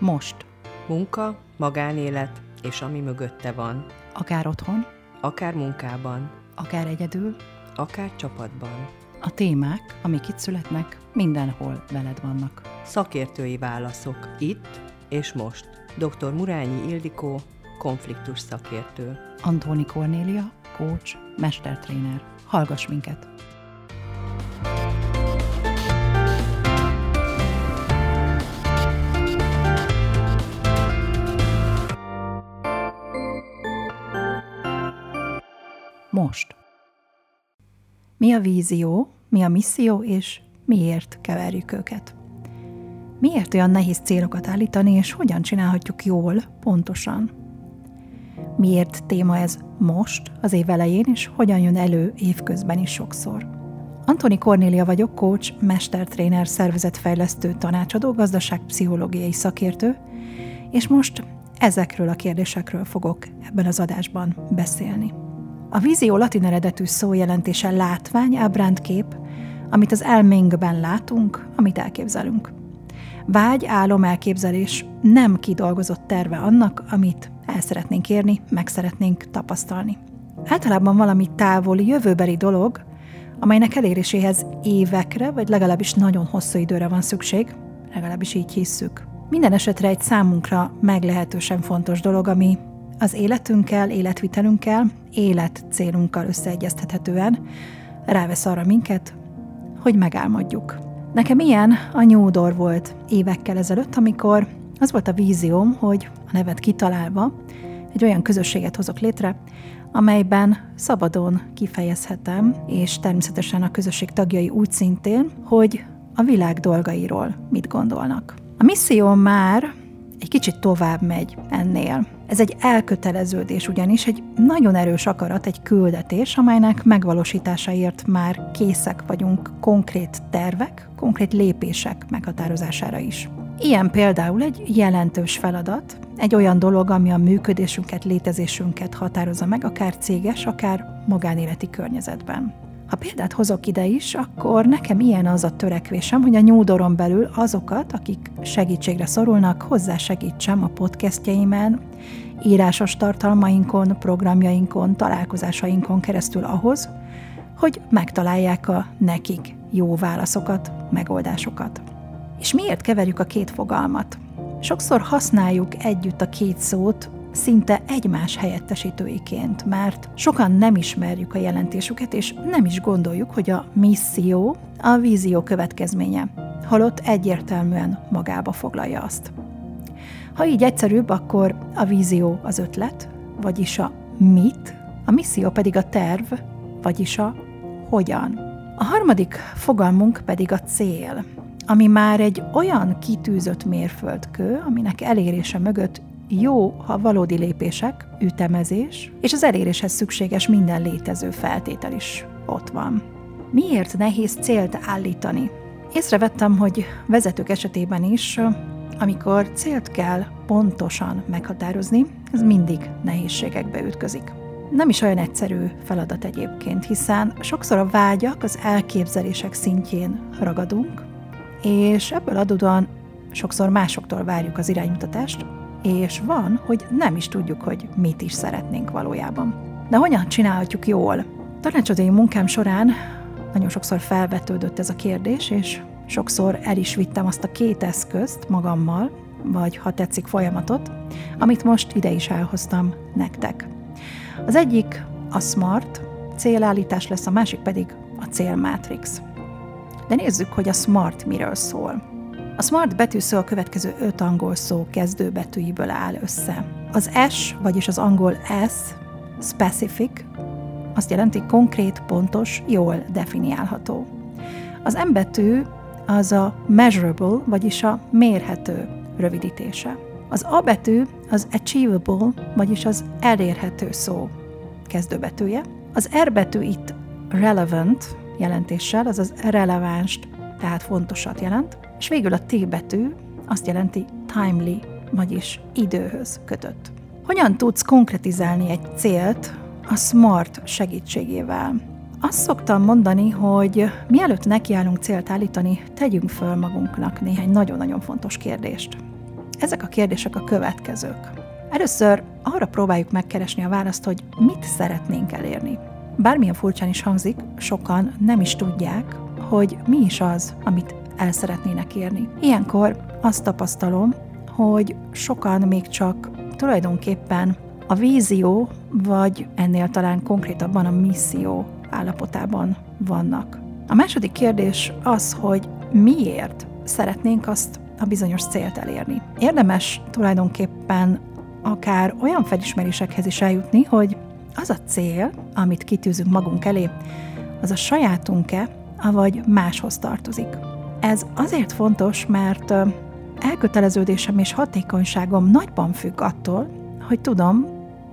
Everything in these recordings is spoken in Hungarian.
Most. Munka, magánélet és ami mögötte van. Akár otthon, Akár munkában, akár egyedül, akár csapatban. a témák, amik itt születnek, mindenhol veled vannak. Szakértői válaszok itt és most. Dr. Murányi Ildikó, konfliktus szakértő. Antóni Kornélia, coach, mestertréner. Hallgass minket! Most. Mi a vízió, mi a misszió, és miért keverjük őket? Miért olyan nehéz célokat állítani, és hogyan csinálhatjuk jól, pontosan? Miért téma ez most, az év elején, és hogyan jön elő évközben is sokszor? Antoni Kornélia vagyok, coach, mestertréner, szervezetfejlesztő, tanácsadó, gazdaságpszichológiai szakértő, és most ezekről a kérdésekről fogok ebben az adásban beszélni. A vízió latin eredetű szó jelentése látvány, ábrántkép, amit az elménkben látunk, amit elképzelünk. Vágy, álom, elképzelés nem kidolgozott terve annak, amit el szeretnénk érni, meg szeretnénk tapasztalni. Általában valami távoli, jövőbeli dolog, amelynek eléréséhez évekre, vagy legalábbis nagyon hosszú időre van szükség, legalábbis így hisszük. Minden esetre egy számunkra meglehetősen fontos dolog, ami az életünkkel, életvitelünkkel, életcélunkkal összeegyeztethetően rávesz arra minket, hogy megálmodjuk. Nekem ilyen a New Door volt évekkel ezelőtt, amikor az volt a vízióm, hogy a nevet kitalálva egy olyan közösséget hozok létre, amelyben szabadon kifejezhetem, és természetesen a közösség tagjai úgy szintén, hogy a világ dolgairól mit gondolnak. A misszió már egy kicsit tovább megy ennél. Ez egy elköteleződés ugyanis, egy nagyon erős akarat, egy küldetés, amelynek megvalósításaért már készek vagyunk konkrét tervek, konkrét lépések meghatározására is. Ilyen például egy jelentős feladat, egy olyan dolog, ami a működésünket, létezésünket határozza meg, akár céges, akár magánéleti környezetben. Ha példát hozok ide is, akkor nekem ilyen az a törekvésem, hogy a nyúdoron belül azokat, akik segítségre szorulnak, hozzá segítsem a podcastjeimen, írásos tartalmainkon, programjainkon, találkozásainkon keresztül ahhoz, hogy megtalálják a nekik jó válaszokat, megoldásokat. És miért keverjük a két fogalmat? Sokszor használjuk együtt a két szót szinte egymás helyettesítőiként, mert sokan nem ismerjük a jelentésüket, és nem is gondoljuk, hogy a misszió a vízió következménye, holott egyértelműen magába foglalja azt. Ha így egyszerűbb, akkor a vízió az ötlet, vagyis a mit, a misszió pedig a terv, vagyis a hogyan. A harmadik fogalmunk pedig a cél, ami már egy olyan kitűzött mérföldkő, aminek elérése mögött jó, ha valódi lépések, ütemezés, és az eléréshez szükséges minden létező feltétel is ott van. Miért nehéz célt állítani? Észrevettem, hogy vezetők esetében is, amikor célt kell pontosan meghatározni, ez mindig nehézségekbe ütközik. Nem is olyan egyszerű feladat egyébként, hiszen sokszor a vágyak, az elképzelések szintjén ragadunk, és ebből adódóan sokszor másoktól várjuk az iránymutatást, és van, hogy nem is tudjuk, hogy mit is szeretnénk valójában. De hogyan csinálhatjuk jól? Tanácsadói munkám során nagyon sokszor felvetődött ez a kérdés, és sokszor el is vittem azt a két eszközt magammal, vagy ha tetszik folyamatot, amit most ide is elhoztam nektek. Az egyik a SMART, célállítás lesz, a másik pedig a célmátrix. De nézzük, hogy a SMART miről szól. A SMART betűszó a következő öt angol szó kezdőbetűiből áll össze. Az S, vagyis az angol S, specific, azt jelenti konkrét, pontos, jól definiálható. Az M betű az a measurable, vagyis a mérhető rövidítése. Az A betű az achievable, vagyis az elérhető szó kezdőbetűje. Az R betű itt relevant jelentéssel, azaz releváns, tehát fontosat jelent, és végül a T betű azt jelenti timely, vagyis időhöz kötött. Hogyan tudsz konkretizálni egy célt a SMART segítségével? Azt szoktam mondani, hogy mielőtt nekiállunk célt állítani, tegyünk föl magunknak néhány nagyon-nagyon fontos kérdést. ezek a kérdések a következők. Először arra próbáljuk megkeresni a választ, hogy mit szeretnénk elérni. Bármilyen furcsán is hangzik, sokan nem is tudják, hogy mi is az, amit el szeretnének érni. Ilyenkor azt tapasztalom, hogy sokan még csak tulajdonképpen a vízió, vagy ennél talán konkrétabban a misszió állapotában vannak. A második kérdés az, hogy miért szeretnénk azt a bizonyos célt elérni. Érdemes tulajdonképpen akár olyan felismerésekhez is eljutni, hogy az a cél, amit kitűzünk magunk elé, az a sajátunk-e, vagy máshoz tartozik. Ez azért fontos, mert elköteleződésem és hatékonyságom nagyban függ attól, hogy tudom,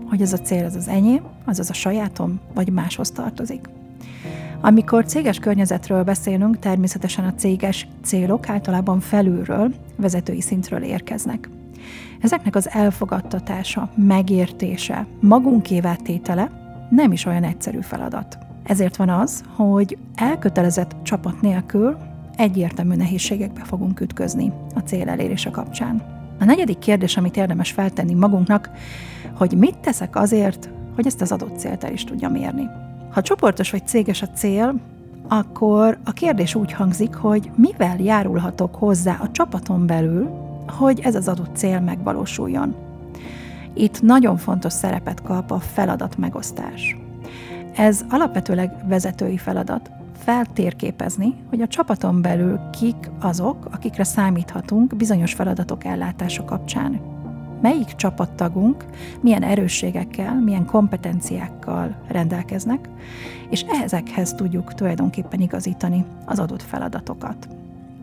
hogy ez a cél az az enyém, az az a sajátom, vagy máshoz tartozik. Amikor céges környezetről beszélünk, természetesen a céges célok általában felülről, vezetői szintről érkeznek. Ezeknek az elfogadtatása, megértése, magunkévá tétele nem is olyan egyszerű feladat. Ezért van az, hogy elkötelezett csapat nélkül egyértelmű nehézségekbe fogunk ütközni a cél elérése kapcsán. A negyedik kérdés, amit érdemes feltenni magunknak, hogy mit teszek azért, hogy ezt az adott célt el is tudjam érni. Ha csoportos vagy céges a cél, akkor a kérdés úgy hangzik, hogy mivel járulhatok hozzá a csapaton belül, hogy ez az adott cél megvalósuljon. Itt nagyon fontos szerepet kap a feladat megosztás. Ez alapvetőleg vezetői feladat, feltérképezni, hogy a csapaton belül kik azok, akikre számíthatunk bizonyos feladatok ellátása kapcsán. Melyik csapattagunk milyen erősségekkel, milyen kompetenciákkal rendelkeznek, és ezekhez tudjuk tulajdonképpen igazítani az adott feladatokat.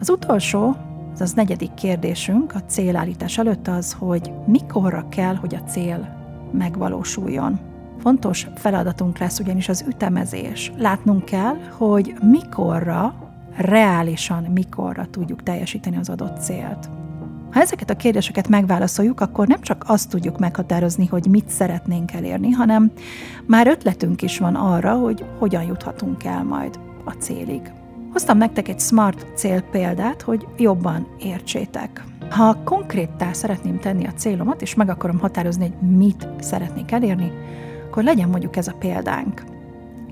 Az utolsó, az negyedik kérdésünk a célállítás előtt az, hogy mikorra kell, hogy a cél megvalósuljon. Fontos feladatunk lesz ugyanis az ütemezés. Látnunk kell, hogy mikorra, reálisan mikorra tudjuk teljesíteni az adott célt. Ha ezeket a kérdéseket megválaszoljuk, akkor nem csak azt tudjuk meghatározni, hogy mit szeretnénk elérni, hanem már ötletünk is van arra, hogy hogyan juthatunk el majd a célig. Hoztam nektek egy smart cél példát, hogy jobban értsétek. Ha konkréttá szeretném tenni a célomat, és meg akarom határozni, hogy mit szeretnék elérni, akkor legyen mondjuk ez a példánk.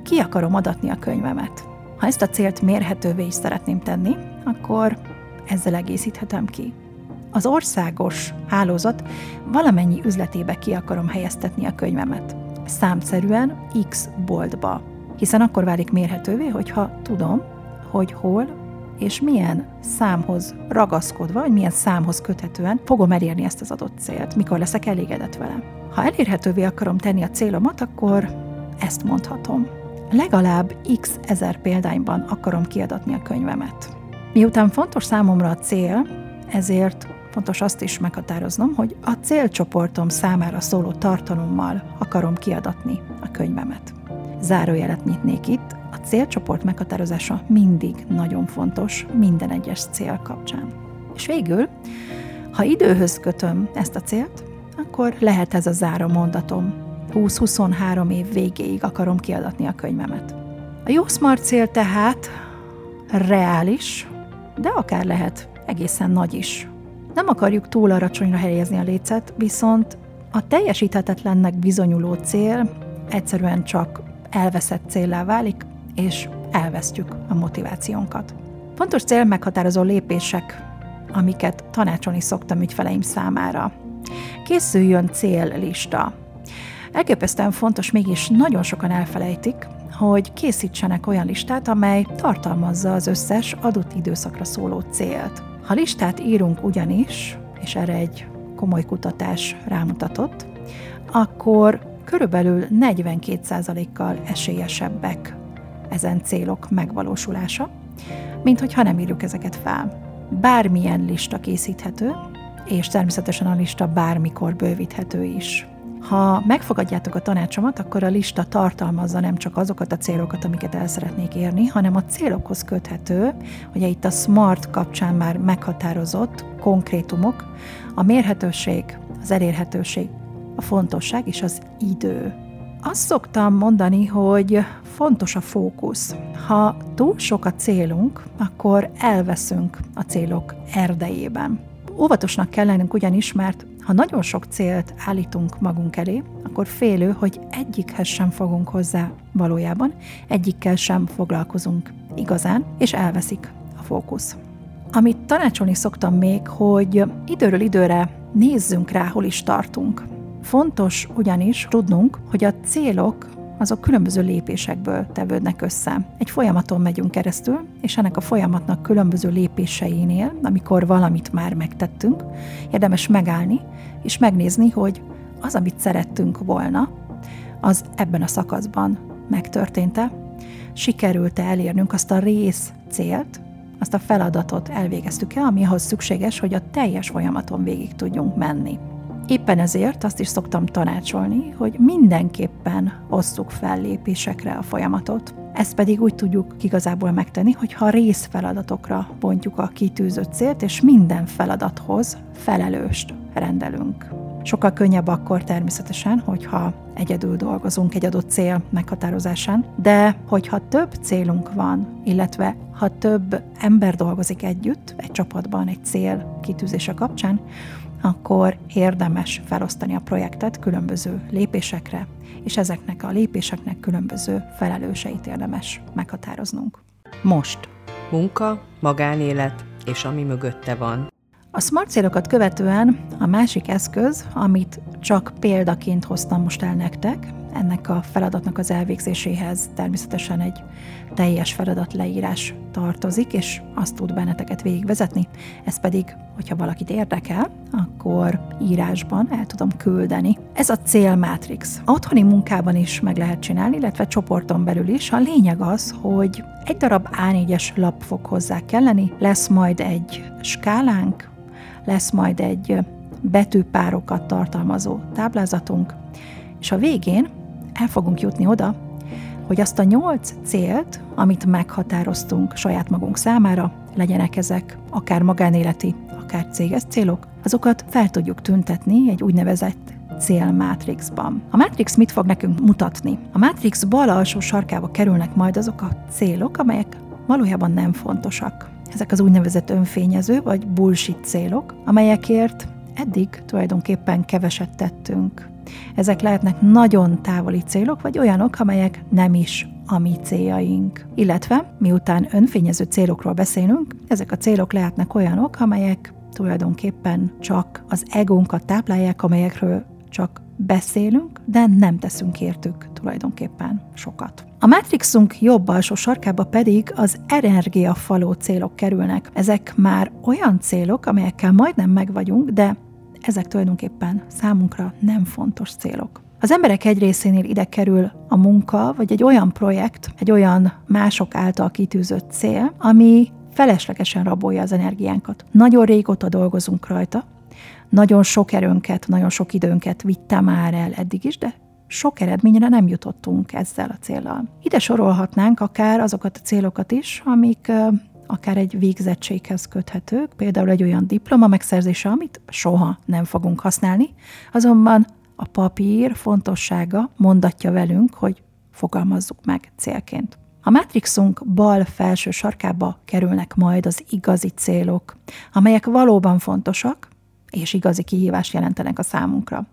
Ki akarom adatni a könyvemet? Ha ezt a célt mérhetővé is szeretném tenni, akkor ezzel egészíthetem ki. Az országos hálózat valamennyi üzletébe ki akarom helyeztetni a könyvemet. Számszerűen X boltba. Hiszen akkor válik mérhetővé, hogyha tudom, hogy hol és milyen számhoz ragaszkodva, vagy milyen számhoz köthetően fogom elérni ezt az adott célt, mikor leszek elégedett vele. Ha elérhetővé akarom tenni a célomat, akkor ezt mondhatom. Legalább x ezer példányban akarom kiadatni a könyvemet. Miután fontos számomra a cél, ezért fontos azt is meghatároznom, hogy a célcsoportom számára szóló tartalommal akarom kiadatni a könyvemet. Zárójelet nyitnék itt, a célcsoport meghatározása mindig nagyon fontos minden egyes cél kapcsán. És végül, ha időhöz kötöm ezt a célt, akkor lehet ez a záró mondatom. 20-23 év végéig akarom kiadatni a könyvemet. A jó smart cél tehát reális, de akár lehet egészen nagy is. Nem akarjuk túl alacsonyra helyezni a lécet, viszont a teljesíthetetlennek bizonyuló cél egyszerűen csak elveszett céllá válik, és elvesztjük a motivációnkat. Fontos cél meghatározó lépések, amiket tanácsolni szoktam ügyfeleim számára. Készüljön céllista. Elképesztően fontos, mégis nagyon sokan elfelejtik, hogy készítsenek olyan listát, amely tartalmazza az összes adott időszakra szóló célt. Ha listát írunk ugyanis, és erre egy komoly kutatás rámutatott, akkor körülbelül 42%-kal esélyesebbek ezen célok megvalósulása, mint hogyha nem írjuk ezeket fel. Bármilyen lista készíthető, és természetesen a lista bármikor bővíthető is. Ha megfogadjátok a tanácsomat, akkor a lista tartalmazza nem csak azokat a célokat, amiket el szeretnék érni, hanem a célokhoz köthető, ugye itt a SMART kapcsán már meghatározott konkrétumok, a mérhetőség, az elérhetőség, a fontosság és az idő. Azt szoktam mondani, hogy fontos a fókusz. Ha túl sok a célunk, akkor elveszünk a célok erdejében Óvatosnak kell lennünk ugyanis, mert ha nagyon sok célt állítunk magunk elé, akkor félő, hogy egyikhez sem fogunk hozzá valójában, egyikkel sem foglalkozunk igazán, és elveszik a fókusz. Amit tanácsolni szoktam még, hogy időről időre nézzünk rá, hol is tartunk. Fontos ugyanis tudnunk, hogy a célok azok különböző lépésekből tevődnek össze. Egy folyamaton megyünk keresztül, és ennek a folyamatnak különböző lépéseinél, amikor valamit már megtettünk, érdemes megállni, és megnézni, hogy az, amit szerettünk volna, az ebben a szakaszban megtörtént-e, sikerült-e elérnünk azt a rész célt, azt a feladatot elvégeztük-e, ami ahhoz szükséges, hogy a teljes folyamaton végig tudjunk menni. Éppen ezért azt is szoktam tanácsolni, hogy mindenképpen osszuk fel lépésekre a folyamatot. Ezt pedig úgy tudjuk igazából megtenni, hogyha részfeladatokra bontjuk a kitűzött célt, és minden feladathoz felelőst rendelünk. Sokkal könnyebb akkor természetesen, hogyha egyedül dolgozunk egy adott cél meghatározásán, de hogyha több célunk van, illetve ha több ember dolgozik együtt egy csapatban egy cél kitűzése kapcsán, akkor érdemes felosztani a projektet különböző lépésekre, és ezeknek a lépéseknek különböző felelőseit érdemes meghatároznunk. Most. Munka, magánélet és ami mögötte van. A smart célokat követően a másik eszköz, amit csak példaként hoztam most el nektek, ennek a feladatnak az elvégzéséhez természetesen egy teljes feladat leírás tartozik, és azt tud benneteket végigvezetni. Ez pedig, hogyha valakit érdekel, akkor írásban el tudom küldeni. Ez a célmátrix. Otthoni munkában is meg lehet csinálni, illetve csoporton belül is. A lényeg az, hogy egy darab A4-es lap fog hozzá kelleni, lesz majd egy skálánk, lesz majd egy betűpárokat tartalmazó táblázatunk, és a végén el fogunk jutni oda, hogy azt a nyolc célt, amit meghatároztunk saját magunk számára, legyenek ezek akár magánéleti, akár céges célok, azokat fel tudjuk tüntetni egy úgynevezett célmátrixban. A Matrix mit fog nekünk mutatni? A Matrix bal alsó sarkába kerülnek majd azok a célok, amelyek valójában nem fontosak. Ezek az úgynevezett önfényező vagy bullshit célok, amelyekért eddig tulajdonképpen keveset tettünk. Ezek lehetnek nagyon távoli célok, vagy olyanok, amelyek nem is a mi céljaink. Illetve, miután önfényező célokról beszélünk, ezek a célok lehetnek olyanok, amelyek tulajdonképpen csak az egónkat táplálják, amelyekről csak beszélünk, de nem teszünk értük tulajdonképpen sokat. A Matrixunk jobb alsó sarkába pedig az energiafaló célok kerülnek. Ezek már olyan célok, amelyekkel majdnem meg vagyunk, de ezek tulajdonképpen számunkra nem fontos célok. Az emberek egy részénél ide kerül a munka, vagy egy olyan projekt, egy olyan mások által kitűzött cél, ami feleslegesen rabolja az energiánkat. Nagyon régóta dolgozunk rajta, nagyon sok erőnket, nagyon sok időnket vitte már el eddig is, de sok eredményre nem jutottunk ezzel a célral. Ide sorolhatnánk akár azokat a célokat is, amik akár egy végzettséghez köthetők, például egy olyan diploma megszerzése, amit soha nem fogunk használni, azonban a papír fontossága mondatja velünk, hogy fogalmazzuk meg célként. A Matrixunk bal felső sarkába kerülnek majd az igazi célok, amelyek valóban fontosak, és igazi kihívást jelentenek a számunkra.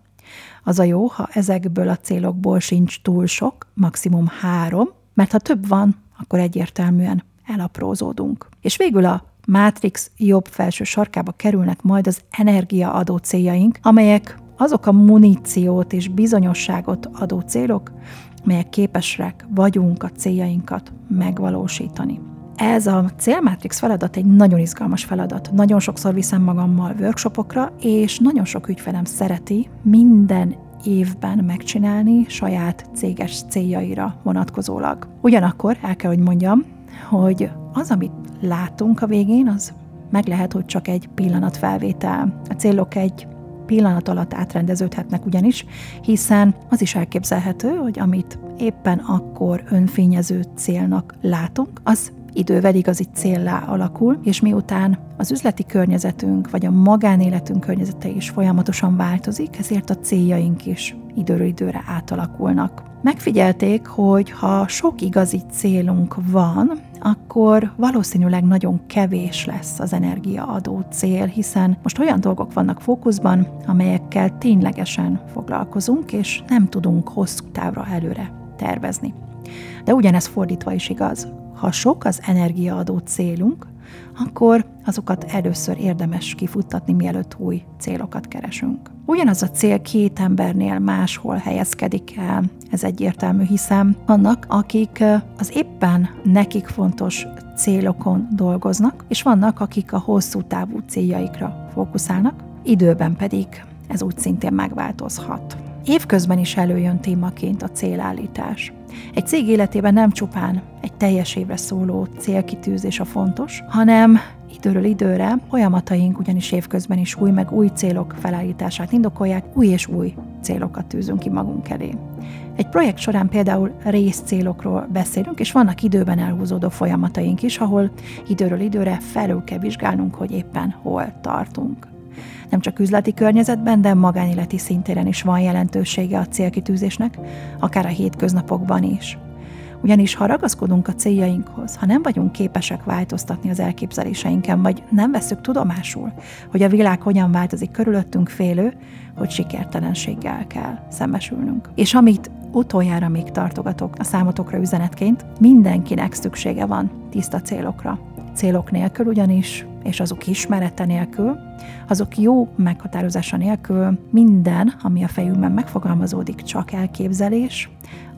Az a jó, ha ezekből a célokból sincs túl sok, maximum három, mert ha több van, akkor egyértelműen elaprózódunk. És végül a Matrix jobb felső sarkába kerülnek majd az energiaadó céljaink, amelyek azok a muníciót és bizonyosságot adó célok, melyek képesek vagyunk a céljainkat megvalósítani. Ez a célmátrix feladat egy nagyon izgalmas feladat. Nagyon sokszor viszem magammal workshopokra, és nagyon sok ügyfelem szereti minden évben megcsinálni saját céges céljaira vonatkozólag. Ugyanakkor el kell, hogy mondjam, hogy az, amit látunk a végén, az meg lehet, hogy csak egy pillanatfelvétel. A célok egy pillanat alatt átrendeződhetnek ugyanis, hiszen az is elképzelhető, hogy amit éppen akkor önfényező célnak látunk, az idővel igazi céllá alakul, és miután az üzleti környezetünk vagy a magánéletünk környezete is folyamatosan változik, ezért a céljaink is időről időre átalakulnak. Megfigyelték, hogy ha sok igazi célunk van, akkor valószínűleg nagyon kevés lesz az energiaadó cél, hiszen most olyan dolgok vannak fókuszban, amelyekkel ténylegesen foglalkozunk, és nem tudunk hosszú távra előre tervezni. De ugyanez fordítva is igaz. Ha sok az energiaadó célunk, akkor azokat először érdemes kifuttatni, mielőtt új célokat keresünk. Ugyanaz a cél két embernél máshol helyezkedik el, ez egyértelmű, hiszen vannak, akik az éppen nekik fontos célokon dolgoznak, és vannak, akik a hosszú távú céljaikra fókuszálnak, időben pedig ez úgy szintén megváltozhat. Évközben is előjön témaként a célállítás. Egy cég életében nem csupán egy teljes évre szóló célkitűzés a fontos, hanem időről időre folyamataink ugyanis évközben is új meg új célok felállítását indokolják, új és új célokat tűzünk ki magunk elé. Egy projekt során például részcélokról beszélünk, és vannak időben elhúzódó folyamataink is, ahol időről időre felül kell vizsgálnunk, hogy éppen hol tartunk. Nem csak üzleti környezetben, de magánéleti szintéren is van jelentősége a célkitűzésnek, akár a hétköznapokban is. Ugyanis ha ragaszkodunk a céljainkhoz, ha nem vagyunk képesek változtatni az elképzeléseinken, vagy nem veszük tudomásul, hogy a világ hogyan változik körülöttünk félő, hogy sikertelenséggel kell szembesülnünk. És amit utoljára még tartogatok a számotokra üzenetként, mindenkinek szüksége van tiszta célokra. Célok nélkül ugyanis, és azok ismerete nélkül, azok jó meghatározása nélkül minden, ami a fejünkben megfogalmazódik, csak elképzelés,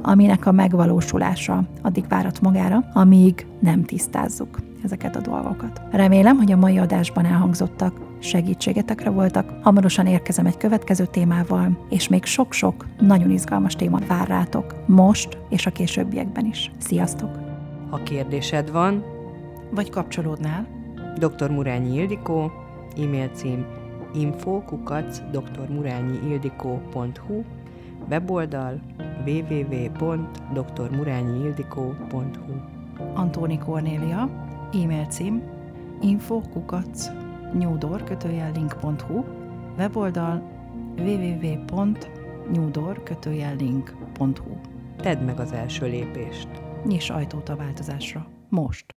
aminek a megvalósulása addig várat magára, amíg nem tisztázzuk ezeket a dolgokat. Remélem, hogy a mai adásban elhangzottak segítségetekre voltak. Hamarosan érkezem egy következő témával, és még sok-sok nagyon izgalmas téma vár rátok, most és a későbbiekben is. Sziasztok! Ha kérdésed van, vagy kapcsolódnál, Dr. Murányi Ildikó, e-mail cím info.kukac drmurányiildikó.hu weboldal www.drmurányiildikó.hu Antóni Kornélia, e-mail cím info.kukac nyúdor-link.hu weboldal www.nyúdor-link.hu Tedd meg az első lépést. Nyiss ajtót a változásra. Most!